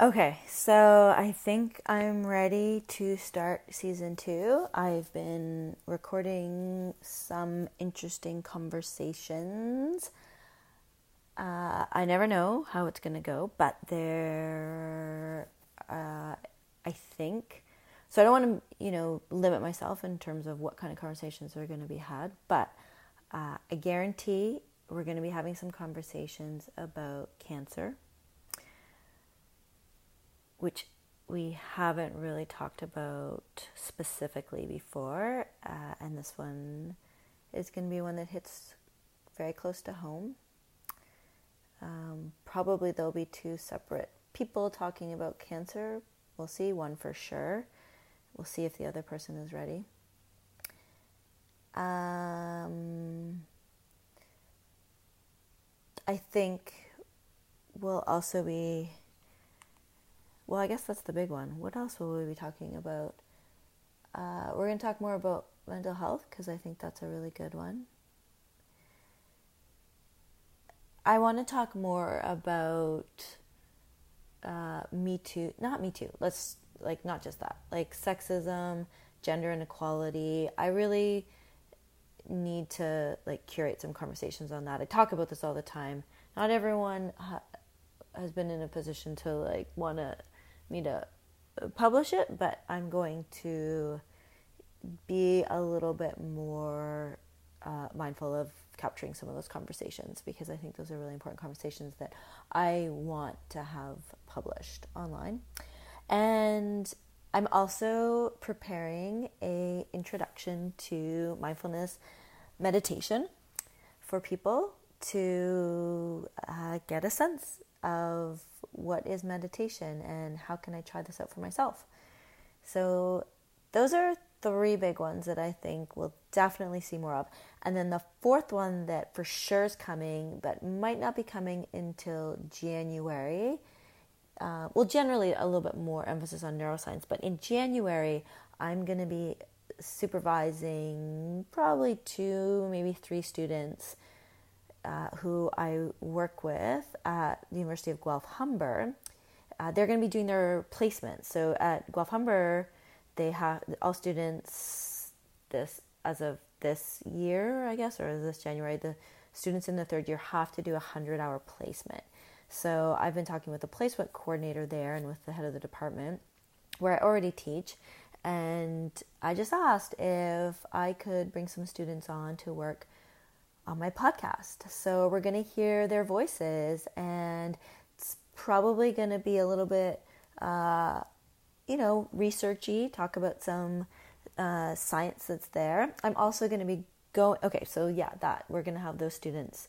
Okay, so I think I'm ready to start season two. I've been recording some interesting conversations. Uh, I never know how it's going to go, but there, uh, I think. So I don't want to, you know, limit myself in terms of what kind of conversations are going to be had, but uh, I guarantee we're going to be having some conversations about cancer which we haven't really talked about specifically before. Uh, and this one is going to be one that hits very close to home. Um, probably there'll be two separate people talking about cancer. We'll see, one for sure. We'll see if the other person is ready. Um, I think we'll also be well, I guess that's the big one. What else will we be talking about? Uh, we're going to talk more about mental health because I think that's a really good one. I want to talk more about uh, Me Too, not Me Too, let's like not just that, like sexism, gender inequality. I really need to like curate some conversations on that. I talk about this all the time. Not everyone ha- has been in a position to like want to me to publish it, but I'm going to be a little bit more uh, mindful of capturing some of those conversations because I think those are really important conversations that I want to have published online. And I'm also preparing a introduction to mindfulness meditation for people to uh, get a sense of what is meditation and how can I try this out for myself. So, those are three big ones that I think we'll definitely see more of. And then the fourth one that for sure is coming, but might not be coming until January. Uh, well, generally a little bit more emphasis on neuroscience, but in January, I'm going to be supervising probably two, maybe three students uh, who I work with at the University of Guelph Humber, uh, they're going to be doing their placement. So at Guelph Humber, they have all students this as of this year, I guess, or this January, the students in the third year have to do a hundred hour placement. So I've been talking with the placement coordinator there and with the head of the department where I already teach. And I just asked if I could bring some students on to work on my podcast. So we're going to hear their voices, and it's probably going to be a little bit, uh, you know, researchy, talk about some uh, science that's there. I'm also going to be going, okay, so yeah, that we're going to have those students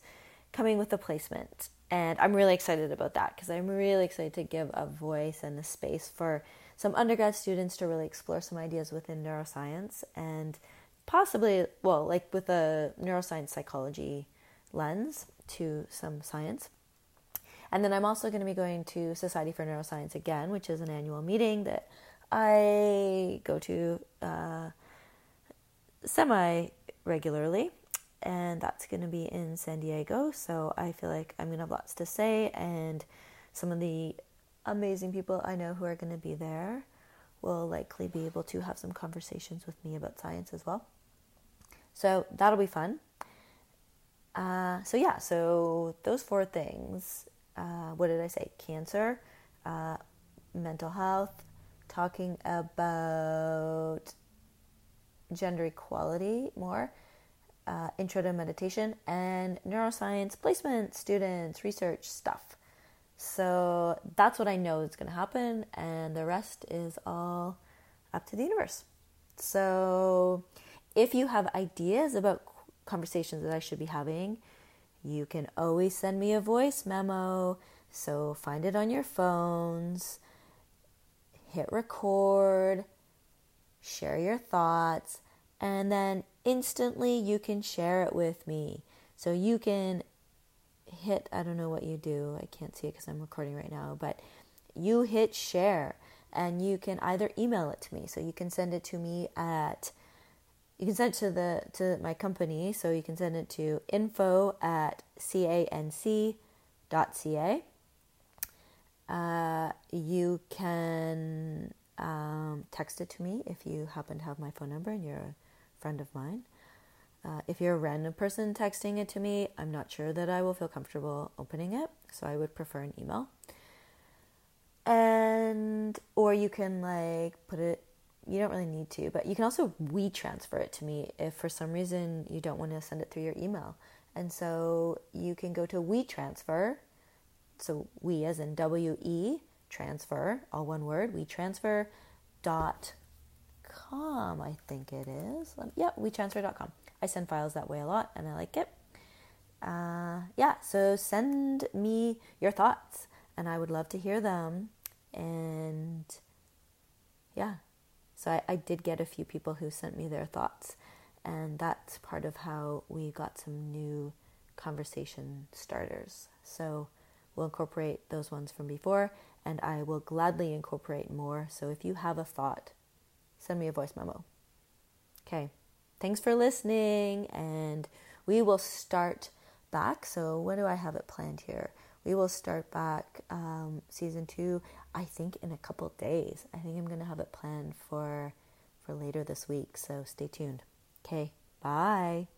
coming with a placement. And I'm really excited about that because I'm really excited to give a voice and a space for some undergrad students to really explore some ideas within neuroscience and possibly, well, like with a neuroscience psychology lens to some science. And then I'm also going to be going to Society for Neuroscience again, which is an annual meeting that I go to uh, semi regularly. And that's going to be in San Diego. So I feel like I'm going to have lots to say. And some of the amazing people I know who are going to be there will likely be able to have some conversations with me about science as well. So that'll be fun. Uh, so, yeah, so those four things. Uh, what did I say? Cancer, uh, mental health, talking about gender equality more, uh, intro to meditation, and neuroscience placement, students, research stuff. So that's what I know is going to happen, and the rest is all up to the universe. So, if you have ideas about conversations that I should be having, you can always send me a voice memo. So find it on your phones, hit record, share your thoughts, and then instantly you can share it with me. So you can hit, I don't know what you do, I can't see it because I'm recording right now, but you hit share and you can either email it to me. So you can send it to me at you can send it to the to my company so you can send it to info at canc.ca uh, you can um, text it to me if you happen to have my phone number and you're a friend of mine. Uh, if you're a random person texting it to me, I'm not sure that I will feel comfortable opening it, so I would prefer an email. And or you can like put it. You don't really need to, but you can also we transfer it to me if for some reason you don't want to send it through your email. And so you can go to WeTransfer. So we as in W E transfer, all one word. We transfer dot com, I think it is. Yeah, WeTransfer.com. I send files that way a lot and I like it. Uh, yeah, so send me your thoughts and I would love to hear them. And yeah, so I, I did get a few people who sent me their thoughts, and that's part of how we got some new conversation starters. So we'll incorporate those ones from before, and I will gladly incorporate more. So if you have a thought, send me a voice memo. Okay, thanks for listening, and we will start back. So, what do I have it planned here? We will start back um, season two, I think, in a couple days. I think I'm going to have it planned for for later this week. So stay tuned. Okay, bye.